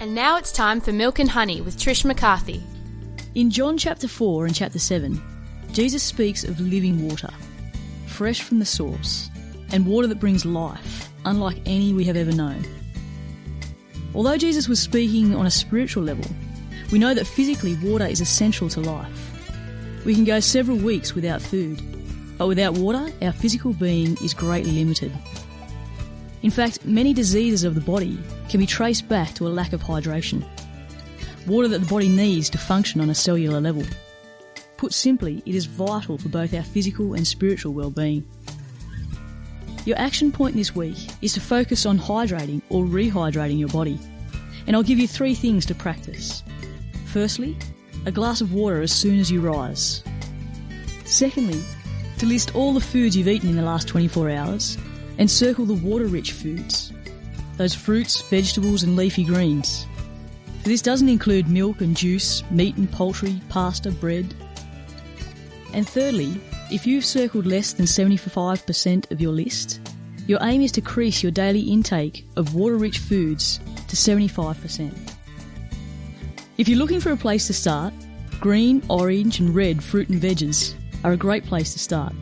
And now it's time for Milk and Honey with Trish McCarthy. In John chapter 4 and chapter 7, Jesus speaks of living water, fresh from the source, and water that brings life, unlike any we have ever known. Although Jesus was speaking on a spiritual level, we know that physically water is essential to life. We can go several weeks without food, but without water, our physical being is greatly limited. In fact, many diseases of the body can be traced back to a lack of hydration. Water that the body needs to function on a cellular level. Put simply, it is vital for both our physical and spiritual well-being. Your action point this week is to focus on hydrating or rehydrating your body. And I'll give you three things to practice. Firstly, a glass of water as soon as you rise. Secondly, to list all the foods you've eaten in the last 24 hours and circle the water rich foods. Those fruits, vegetables, and leafy greens. This doesn't include milk and juice, meat and poultry, pasta, bread. And thirdly, if you've circled less than 75% of your list, your aim is to increase your daily intake of water rich foods to 75%. If you're looking for a place to start, green, orange, and red fruit and veggies are a great place to start.